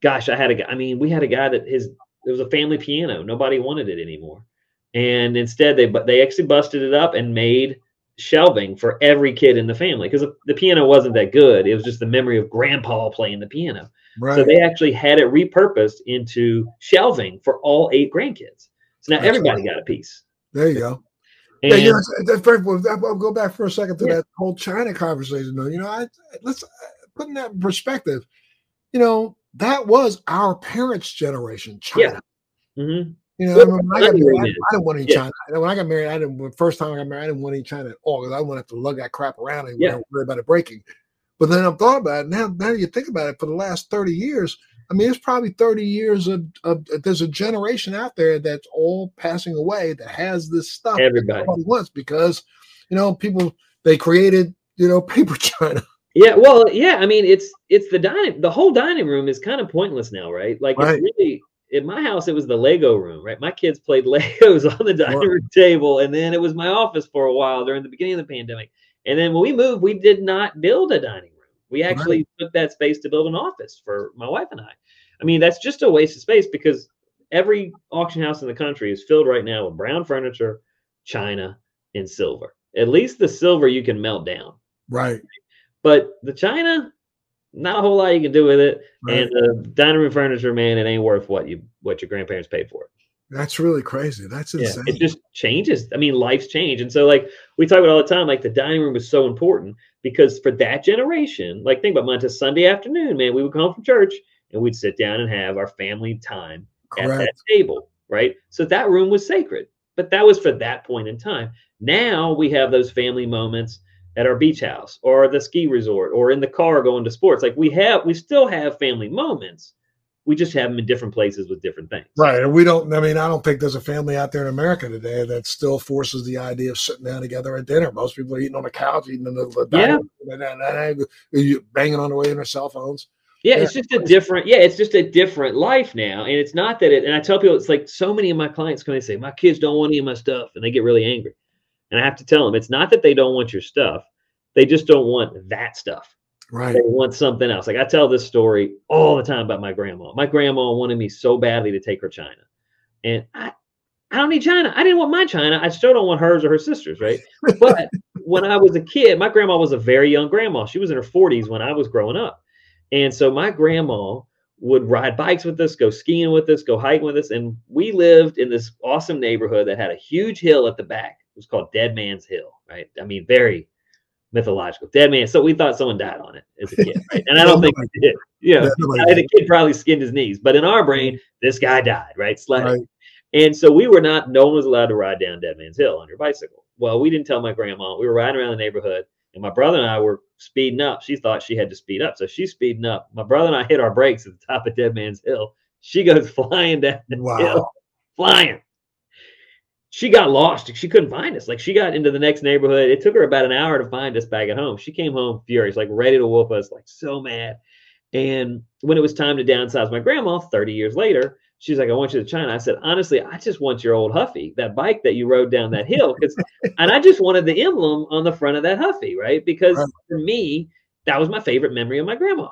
gosh, I had a guy. I mean, we had a guy that his it was a family piano. Nobody wanted it anymore and instead they but they actually busted it up and made shelving for every kid in the family because the piano wasn't that good. It was just the memory of grandpa playing the piano. Right. So they actually had it repurposed into shelving for all eight grandkids. So now That's everybody right. got a piece. There you go. And, yeah, you know, that's very. I'll go back for a second to yeah. that whole China conversation. Though, you know, I let's uh, put in that in perspective. You know, that was our parents' generation. China. Yeah. Mm-hmm. You know, when I got married, I, I, didn't want any yeah. China. When I got married, I didn't. First time I got married, I didn't want any China at all because I wouldn't have to lug that crap around and yeah. worry about it breaking. But then I've thought about it now. Now you think about it, for the last thirty years, I mean, it's probably thirty years of, of there's a generation out there that's all passing away that has this stuff. Everybody wants because you know people they created you know paper China. Yeah, well, yeah. I mean, it's it's the dining. The whole dining room is kind of pointless now, right? Like right. it's really in my house, it was the Lego room, right? My kids played Legos on the dining room table, and then it was my office for a while during the beginning of the pandemic. And then when we moved, we did not build a dining room. We actually right. took that space to build an office for my wife and I. I mean, that's just a waste of space because every auction house in the country is filled right now with brown furniture, china, and silver. At least the silver you can melt down. Right. But the china, not a whole lot you can do with it. Right. And the dining room furniture, man, it ain't worth what you what your grandparents paid for it. That's really crazy. That's insane. Yeah, it just changes. I mean, life's change. And so, like, we talk about all the time, like, the dining room is so important because for that generation, like, think about Montel Sunday afternoon, man, we would come home from church and we'd sit down and have our family time Correct. at that table, right? So that room was sacred, but that was for that point in time. Now we have those family moments at our beach house or the ski resort or in the car going to sports. Like, we have, we still have family moments we just have them in different places with different things. Right. And we don't, I mean, I don't think there's a family out there in America today that still forces the idea of sitting down together at dinner. Most people are eating on the couch, eating in the, the yeah. and, and, banging on the way in their cell phones. Yeah, yeah, it's just a different, yeah, it's just a different life now. And it's not that it, and I tell people, it's like so many of my clients come and say, my kids don't want any of my stuff. And they get really angry. And I have to tell them, it's not that they don't want your stuff. They just don't want that stuff. Right. They want something else. Like I tell this story all the time about my grandma. My grandma wanted me so badly to take her china. And I, I don't need china. I didn't want my china. I still don't want hers or her sisters, right? But when I was a kid, my grandma was a very young grandma. She was in her 40s when I was growing up. And so my grandma would ride bikes with us, go skiing with us, go hiking with us. And we lived in this awesome neighborhood that had a huge hill at the back. It was called Dead Man's Hill, right? I mean, very mythological dead man. So we thought someone died on it as a kid, right? and I don't think he did. You know, the kid probably skinned his knees, but in our brain, this guy died, right? Sledding. Right. And so we were not. No one was allowed to ride down Dead Man's Hill on your bicycle. Well, we didn't tell my grandma. We were riding around the neighborhood, and my brother and I were speeding up. She thought she had to speed up, so she's speeding up. My brother and I hit our brakes at the top of Dead Man's Hill. She goes flying down the wow. hill, flying she got lost. She couldn't find us. Like she got into the next neighborhood. It took her about an hour to find us back at home. She came home furious, like ready to whoop us, like so mad. And when it was time to downsize my grandma 30 years later, she's like, I want you to China. I said, honestly, I just want your old Huffy, that bike that you rode down that hill. Because and I just wanted the emblem on the front of that Huffy, right? Because right. for me, that was my favorite memory of my grandma.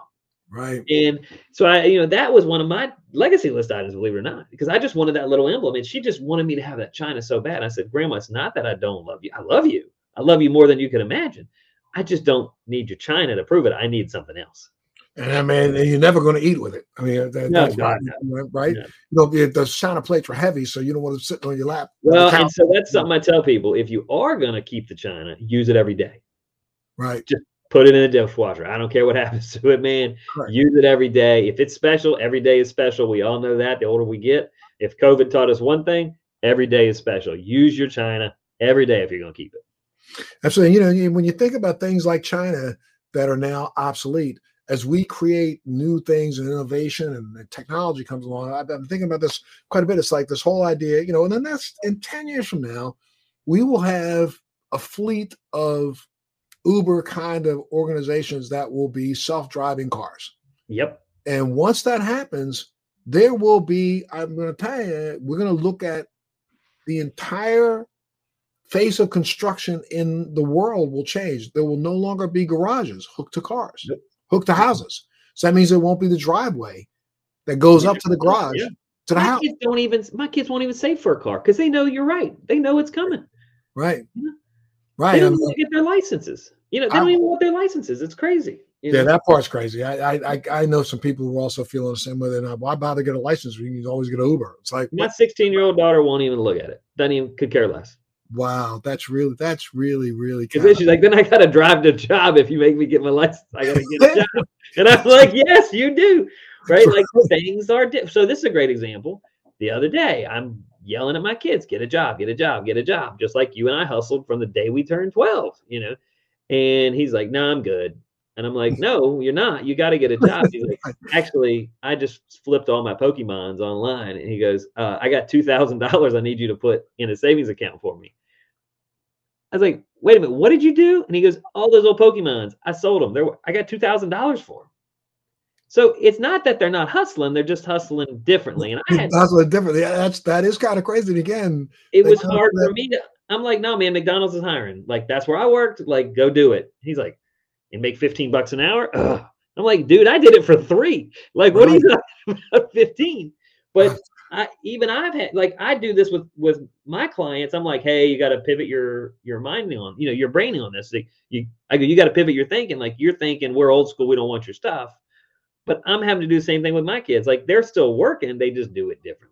Right. And so I, you know, that was one of my legacy list items, believe it or not, because I just wanted that little emblem. And she just wanted me to have that China so bad. I said, Grandma, it's not that I don't love you. I love you. I love you more than you can imagine. I just don't need your China to prove it. I need something else. And I mean, you're never going to eat with it. I mean, that, no, that's God, no. right. No. You know, the China plates are heavy, so you don't want to sit on your lap. Well, and so that's something I tell people: if you are going to keep the China, use it every day. Right. Just put it in the dishwasher. I don't care what happens to it, man. Right. Use it every day. If it's special, every day is special. We all know that. The older we get, if COVID taught us one thing, every day is special. Use your China every day if you're going to keep it. Absolutely. You know, when you think about things like China that are now obsolete, as we create new things and innovation and technology comes along, I've been thinking about this quite a bit. It's like this whole idea, you know, and then that's in 10 years from now, we will have a fleet of Uber kind of organizations that will be self driving cars. Yep. And once that happens, there will be, I'm going to tell you, we're going to look at the entire face of construction in the world will change. There will no longer be garages hooked to cars, yep. hooked to houses. So that means it won't be the driveway that goes up to the garage yeah. to the my house. Kids don't even my kids won't even save for a car because they know you're right. They know it's coming. Right. Yeah. Right. They don't even get their licenses. You know, they don't even want their licenses. It's crazy. yeah, know? that part's crazy. I, I I know some people who are also feeling the same way. They're not. Why bother get a license? When you can always get an Uber. It's like my 16 year old daughter won't even look at it. Doesn't even could care less. Wow, that's really that's really really. Because she's like, then I gotta drive to job if you make me get my license. I gotta get a job, and I'm like, yes, you do, right? Like things are. Di- so this is a great example. The other day, I'm yelling at my kids, get a job, get a job, get a job, just like you and I hustled from the day we turned 12, you know. And he's like, no, I'm good. And I'm like, no, you're not. You got to get a job. He's like, actually, I just flipped all my Pokemons online. And he goes, uh, I got $2,000 I need you to put in a savings account for me. I was like, wait a minute, what did you do? And he goes, all those old Pokemons, I sold them. There, I got $2,000 for them. So it's not that they're not hustling; they're just hustling differently. And I had hustling differently. That's that is kind of crazy. And again, it was hard for me to. I'm like, no, man, McDonald's is hiring. Like that's where I worked. Like, go do it. He's like, and make 15 bucks an hour. Ugh. I'm like, dude, I did it for three. Like, what right. are you about 15? But I even I've had like I do this with with my clients. I'm like, hey, you got to pivot your your mind on, you know, your brain on this. Like, you I go, you got to pivot your thinking. Like you're thinking we're old school, we don't want your stuff. But I'm having to do the same thing with my kids. Like they're still working, they just do it differently.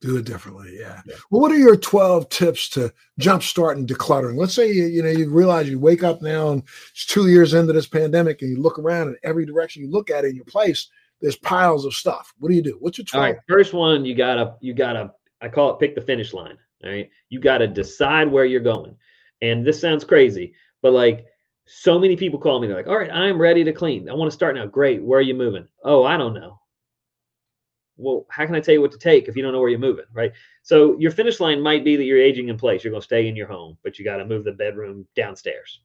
Do it differently, yeah. yeah. Well, what are your 12 tips to jumpstart and decluttering? Let's say you, you know you realize you wake up now and it's two years into this pandemic and you look around in every direction you look at in your place, there's piles of stuff. What do you do? What's your 12? All right, first one, you gotta you gotta I call it pick the finish line. All right. You gotta decide where you're going. And this sounds crazy, but like so many people call me, they're like, all right, I'm ready to clean. I want to start now. Great. Where are you moving? Oh, I don't know well, how can I tell you what to take if you don't know where you're moving, right? So your finish line might be that you're aging in place. You're going to stay in your home, but you got to move the bedroom downstairs.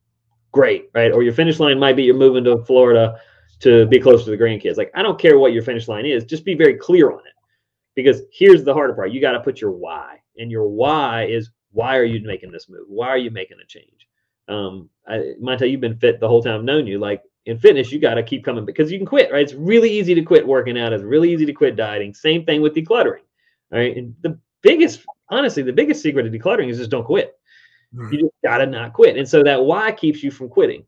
Great, right? Or your finish line might be you're moving to Florida to be close to the grandkids. Like I don't care what your finish line is, just be very clear on it. Because here's the harder part: you got to put your why, and your why is why are you making this move? Why are you making a change? Um, I, Montel, you've been fit the whole time I've known you. Like in fitness, you got to keep coming because you can quit, right? It's really easy to quit working out. It's really easy to quit dieting. Same thing with decluttering, right? And the biggest, honestly, the biggest secret of decluttering is just don't quit. Right. You just got to not quit. And so that why keeps you from quitting.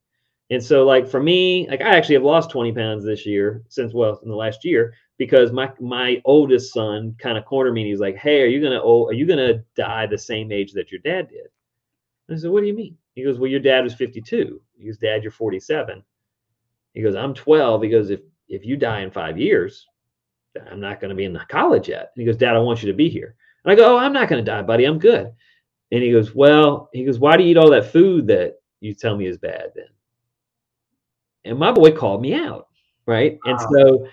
And so, like for me, like I actually have lost 20 pounds this year since well in the last year because my my oldest son kind of cornered me and he's like, "Hey, are you gonna oh, are you gonna die the same age that your dad did?" And I said, "What do you mean?" He goes, "Well, your dad was 52. He goes, Dad, you're 47." He goes, I'm 12. He goes, if if you die in five years, I'm not going to be in the college yet. And he goes, Dad, I want you to be here. And I go, Oh, I'm not going to die, buddy. I'm good. And he goes, Well, he goes, Why do you eat all that food that you tell me is bad then? And my boy called me out. Right. Wow. And so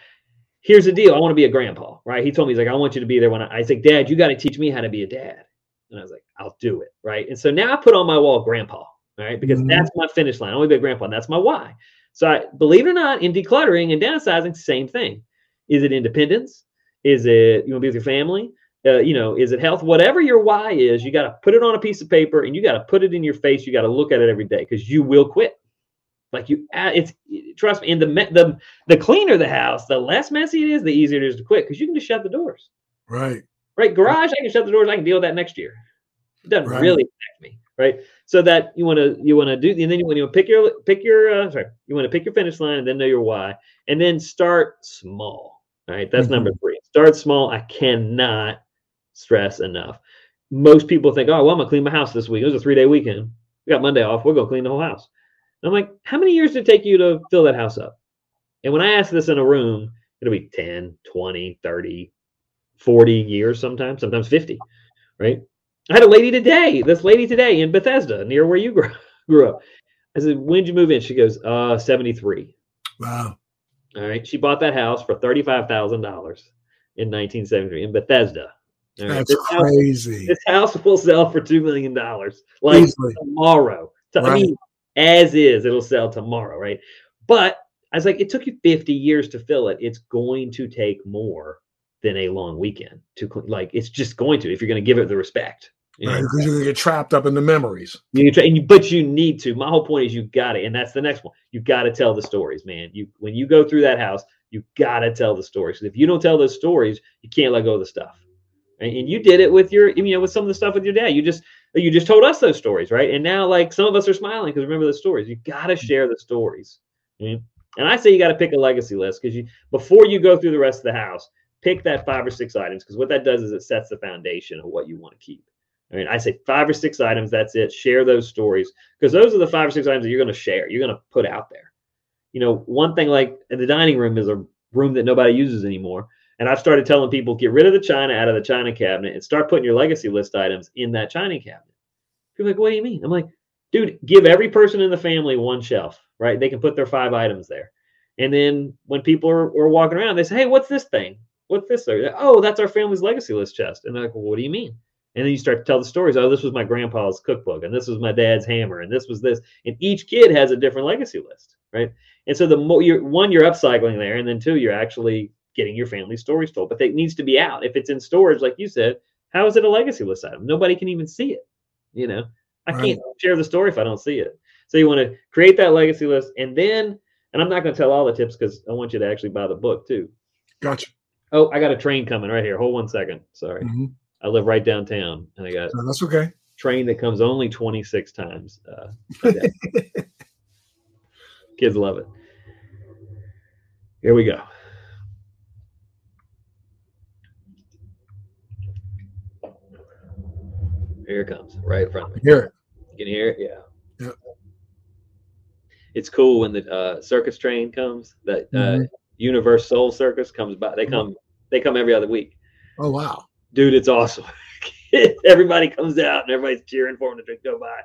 here's the deal. I want to be a grandpa. Right. He told me, he's like, I want you to be there when I, I said, Dad, you got to teach me how to be a dad. And I was like, I'll do it. Right. And so now I put on my wall grandpa. Right. Because mm-hmm. that's my finish line. I want to be a grandpa. And that's my why. So I, believe it or not, in decluttering and downsizing, same thing. Is it independence? Is it you want to be with your family? Uh, you know, is it health? Whatever your why is, you got to put it on a piece of paper and you got to put it in your face. You got to look at it every day because you will quit. Like you, it's trust me. And the the the cleaner the house, the less messy it is, the easier it is to quit because you can just shut the doors. Right. Right. Garage, I can shut the doors. I can deal with that next year. It doesn't right. really affect me right? So that you want to you want to do, and then you want to pick your pick your uh, sorry, you want to pick your finish line, and then know your why, and then start small. All right, that's mm-hmm. number three. Start small. I cannot stress enough. Most people think, oh, well, I'm gonna clean my house this week. It was a three day weekend. We got Monday off. We're gonna clean the whole house. And I'm like, how many years did it take you to fill that house up? And when I ask this in a room, it'll be 10, 20, 30, 40 years sometimes, sometimes 50, right? I had a lady today, this lady today in Bethesda, near where you grew, grew up. I said, When'd you move in? She goes, uh, 73. Wow. All right. She bought that house for $35,000 in 1973 in Bethesda. Right. That's this crazy. House, this house will sell for $2 million like Easily. tomorrow. So, right. I mean, as is, it'll sell tomorrow. Right. But I was like, it took you 50 years to fill it. It's going to take more than a long weekend to like, it's just going to, if you're going to give it the respect. You right, because you're gonna get trapped up in the memories. You you, but you need to. My whole point is you got it, and that's the next one. You got to tell the stories, man. You when you go through that house, you got to tell the stories. If you don't tell those stories, you can't let go of the stuff. And, and you did it with your, you know, with some of the stuff with your dad. You just you just told us those stories, right? And now, like some of us are smiling because remember mm-hmm. the stories. You got to share the stories. And I say you got to pick a legacy list because you before you go through the rest of the house, pick that five or six items because what that does is it sets the foundation of what you want to keep. I mean, I say five or six items. That's it. Share those stories because those are the five or six items that you're going to share. You're going to put out there. You know, one thing like the dining room is a room that nobody uses anymore. And I've started telling people get rid of the china out of the china cabinet and start putting your legacy list items in that china cabinet. People are like, what do you mean? I'm like, dude, give every person in the family one shelf, right? They can put their five items there. And then when people are, are walking around, they say, hey, what's this thing? What's this? Oh, that's our family's legacy list chest. And they're like, well, what do you mean? And then you start to tell the stories. Oh, this was my grandpa's cookbook, and this was my dad's hammer, and this was this. And each kid has a different legacy list, right? And so the more you're one, you're upcycling there, and then two, you're actually getting your family stories told. But it needs to be out. If it's in storage, like you said, how is it a legacy list item? Nobody can even see it. You know, I right. can't share the story if I don't see it. So you want to create that legacy list, and then, and I'm not going to tell all the tips because I want you to actually buy the book too. Gotcha. Oh, I got a train coming right here. Hold one second. Sorry, hmm I live right downtown, and I got No, that's okay. train that comes only 26 times uh. Kids love it. Here we go. Here it comes, right in front of me. Hear it. You can hear it, yeah. Yep. It's cool when the uh, circus train comes. That uh, Mhm. UniverSoul Circus comes by. They come. They come every other week Oh wow. dude, it's awesome. Everybody comes out and everybody's cheering for them to go by.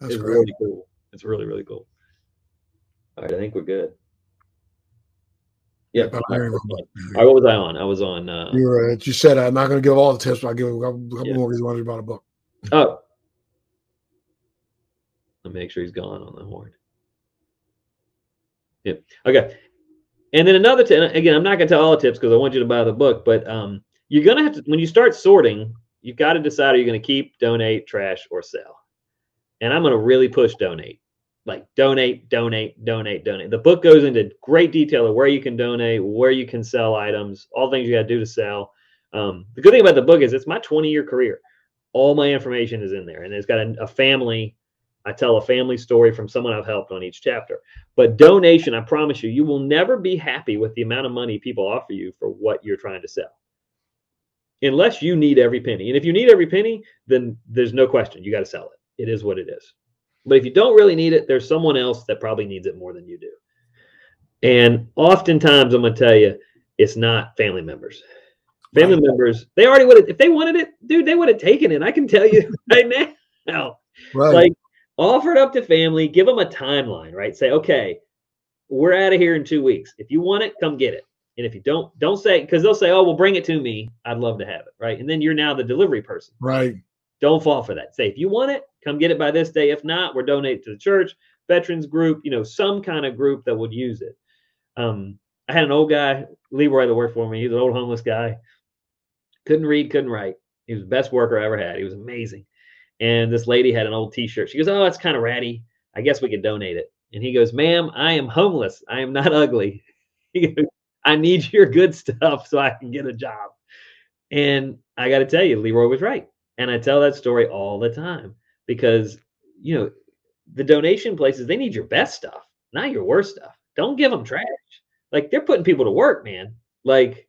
That's it's great. really cool. It's really, really cool. All right, I think we're good. Yeah. I right, hear you. all right, what was I on? I was on. Uh, You were, you said I'm not going to give all the tips, but I'll give a couple, Yeah. more because you wanted about a book. oh, let me make sure he's gone on the horn. Yep. Okay. And then another tip. Again, I'm not going to tell all the tips because I want you to buy the book. But um, you're going to have to when you start sorting, you've got to decide are you going to keep, donate, trash, or sell. And I'm going to really push donate. Like donate, donate, donate, donate. The book goes into great detail of where you can donate, where you can sell items, all things you got to do to sell. Um, the good thing about the book is it's my 20 year career. All my information is in there, and it's got a, a family. I tell a family story from someone I've helped on each chapter. But donation, I promise you, you will never be happy with the amount of money people offer you for what you're trying to sell. Unless you need every penny. And if you need every penny, then there's no question. You got to sell it. It is what it is. But if you don't really need it, there's someone else that probably needs it more than you do. And oftentimes, I'm going to tell you, it's not family members. Family members, they already would have, if they wanted it, dude, they would have taken it. I can tell you right now. Right. Like, offer it up to family, give them a timeline, right? Say, okay, we're out of here in two weeks. If you want it, come get it. And if you don't, don't say because they'll say, "Oh, well, bring it to me. I'd love to have it." Right? And then you're now the delivery person. right. Don't fall for that. Say, if you want it, come get it by this day. If not, we're donating to the church, veterans group, you know, some kind of group that would use it. Um, I had an old guy, Leroy, that worked for me. He's an old homeless guy. Couldn't read, couldn't write. He was the best worker I ever had. He was amazing. And this lady had an old T-shirt. She goes, "Oh, it's kind of ratty. I guess we could donate it." And he goes, "Ma'am, I am homeless. I am not ugly. I need your good stuff so I can get a job." And I got to tell you, Leroy was right. And I tell that story all the time because you know the donation places they need your best stuff, not your worst stuff. Don't give them trash. Like they're putting people to work, man. Like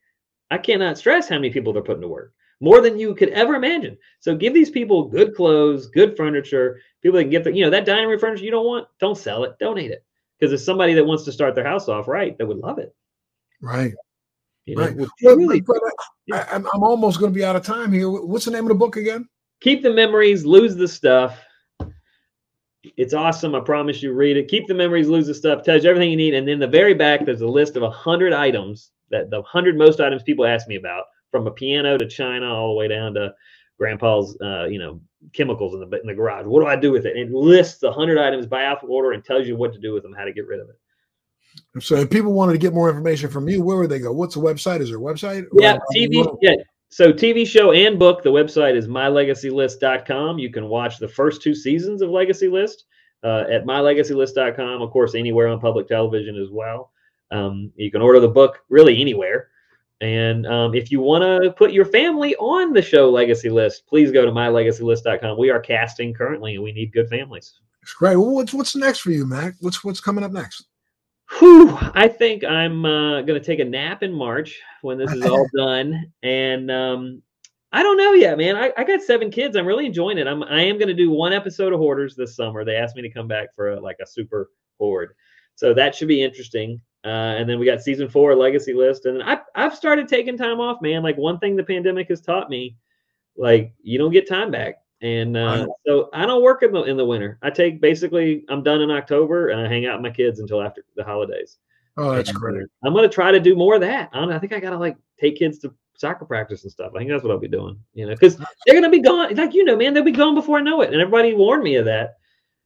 I cannot stress how many people they're putting to work more than you could ever imagine. So give these people good clothes, good furniture, people that can get the, you know, that dining room furniture you don't want, don't sell it, donate it. Because there's somebody that wants to start their house off right that would love it. Right. You know, Right. But, really but I, I'm, I'm almost going to be out of time here. What's the name of the book again? keep the memories, lose the stuff. It's awesome. I promise you, read it. Keep the memories, lose the stuff. Tells you everything you need. And then the very back, there's a list of a hundred items that the hundred most items people ask me about, from a piano to China, all the way down to grandpa's, uh, you know, chemicals in the in the garage. What do I do with it? And it lists a hundred items by alphabet order and tells you what to do with them, how to get rid of it. So if people wanted to get more information from you, where would they go? What's the website? Is there a website? Yeah, Or- TV. Yeah. So TV show and book. The website is mylegacylist.com. You can watch the first two seasons of Legacy List uh, at mylegacylist.com. Of course, anywhere on public television as well. Um, you can order the book really anywhere. And um, if you want to put your family on the show Legacy List, please go to mylegacylist.com. We are casting currently, and we need good families. It's great. Well, what's what's next for you, Mac? What's what's coming up next? Whew, I think I'm uh, going to take a nap in March when this is all done, and um, I don't know yet, man. I, I got seven kids. I'm really enjoying it. I'm I am going to do one episode of Hoarders this summer. They asked me to come back for a, like a super hoard, so that should be interesting. Uh, and then we got season four Legacy List, and I I've started taking time off, man. Like one thing the pandemic has taught me, like you don't get time back. And uh, so I don't work in the in the winter. I take basically I'm done in October and I hang out with my kids until after the holidays. Oh, that's And, great. uh, I'm gonna try to do more of that. I, don't I think I gotta like take kids to soccer practice and stuff. I think that's what I'll be doing. You know, because they're gonna be gone. Like you know, man, they'll be gone before I know it. And everybody warned me of that.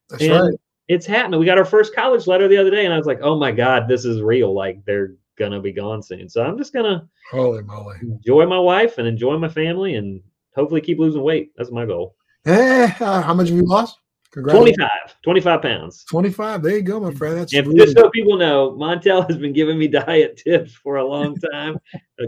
That's and right. It's happening. We got our first college letter the other day, and I was like, oh my god, this is real. Like they're gonna be gone soon. So I'm just gonna Holy moly. enjoy my wife and enjoy my family, and hopefully keep losing weight. That's my goal. Eh, uh, how much have you lost? 25, 25 pounds. 25. There you go, my friend. That's and really just so people know, Montel has been giving me diet tips for a long time.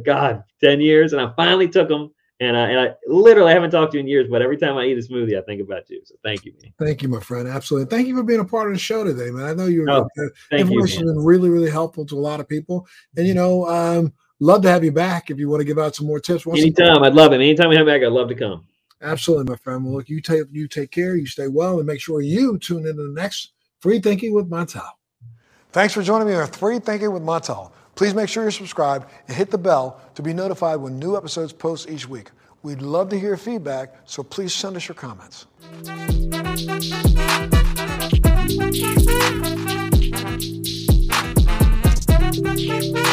God, 10 years. And I finally took them. And I, and I literally haven't talked to you in years, but every time I eat a smoothie, I think about you. So thank you, man. Thank you, my friend. Absolutely. Thank you for being a part of the show today, man. I know you're oh, uh, information has been really, really helpful to a lot of people. And you know, um, love to have you back if you want to give out some more tips. Anytime, I'd love it. Anytime we have back, I'd love to come. Absolutely, my friend. Well, look, you take you take care, you stay well, and make sure you tune in to the next Free Thinking with Montel. Thanks for joining me on Free Thinking with Montel. Please make sure you're subscribed and hit the bell to be notified when new episodes post each week. We'd love to hear feedback, so please send us your comments. Thank you.